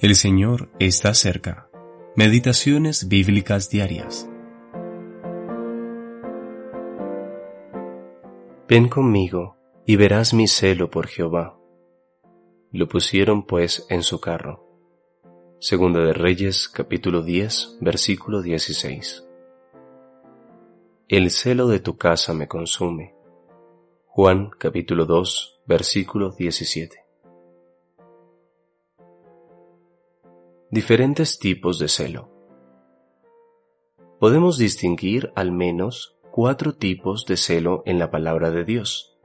El Señor está cerca. Meditaciones bíblicas diarias. Ven conmigo y verás mi celo por Jehová. Lo pusieron pues en su carro. Segunda de Reyes capítulo 10 versículo 16. El celo de tu casa me consume. Juan capítulo 2 versículo 17. Diferentes tipos de celo. Podemos distinguir al menos cuatro tipos de celo en la palabra de Dios.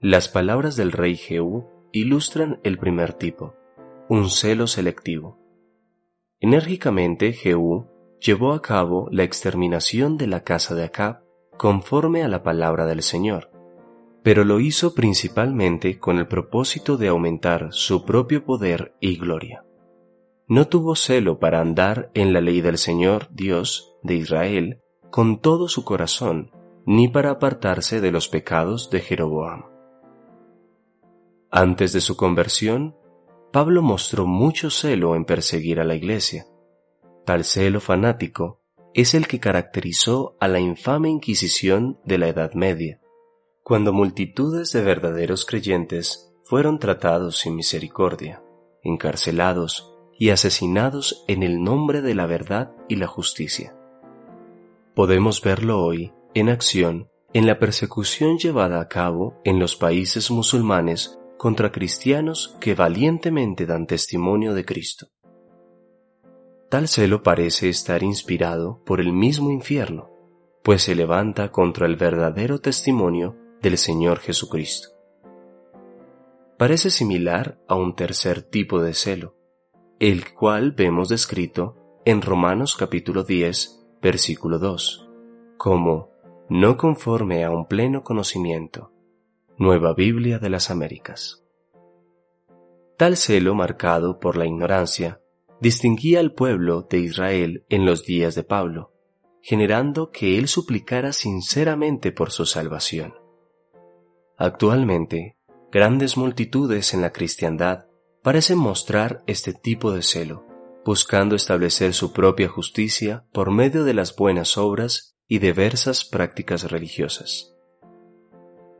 Las palabras del rey Jehú ilustran el primer tipo, un celo selectivo. Enérgicamente Jehú llevó a cabo la exterminación de la casa de Acab conforme a la palabra del Señor, pero lo hizo principalmente con el propósito de aumentar su propio poder y gloria no tuvo celo para andar en la ley del Señor Dios de Israel con todo su corazón, ni para apartarse de los pecados de Jeroboam. Antes de su conversión, Pablo mostró mucho celo en perseguir a la iglesia. Tal celo fanático es el que caracterizó a la infame Inquisición de la Edad Media, cuando multitudes de verdaderos creyentes fueron tratados sin misericordia, encarcelados y asesinados en el nombre de la verdad y la justicia. Podemos verlo hoy en acción en la persecución llevada a cabo en los países musulmanes contra cristianos que valientemente dan testimonio de Cristo. Tal celo parece estar inspirado por el mismo infierno, pues se levanta contra el verdadero testimonio del Señor Jesucristo. Parece similar a un tercer tipo de celo, el cual vemos descrito en Romanos capítulo 10, versículo 2, como no conforme a un pleno conocimiento. Nueva Biblia de las Américas. Tal celo marcado por la ignorancia distinguía al pueblo de Israel en los días de Pablo, generando que él suplicara sinceramente por su salvación. Actualmente, grandes multitudes en la cristiandad parecen mostrar este tipo de celo, buscando establecer su propia justicia por medio de las buenas obras y diversas prácticas religiosas.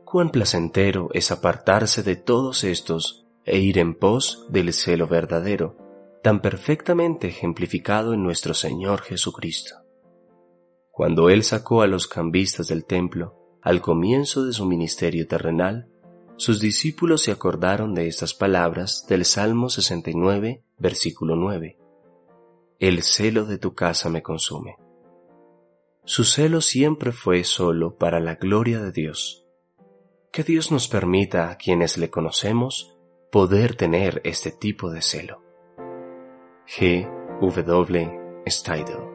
Cuán placentero es apartarse de todos estos e ir en pos del celo verdadero, tan perfectamente ejemplificado en nuestro Señor Jesucristo. Cuando Él sacó a los cambistas del templo al comienzo de su ministerio terrenal, sus discípulos se acordaron de estas palabras del Salmo 69, versículo 9. El celo de tu casa me consume. Su celo siempre fue solo para la gloria de Dios. Que Dios nos permita a quienes le conocemos poder tener este tipo de celo. G. W. Steidel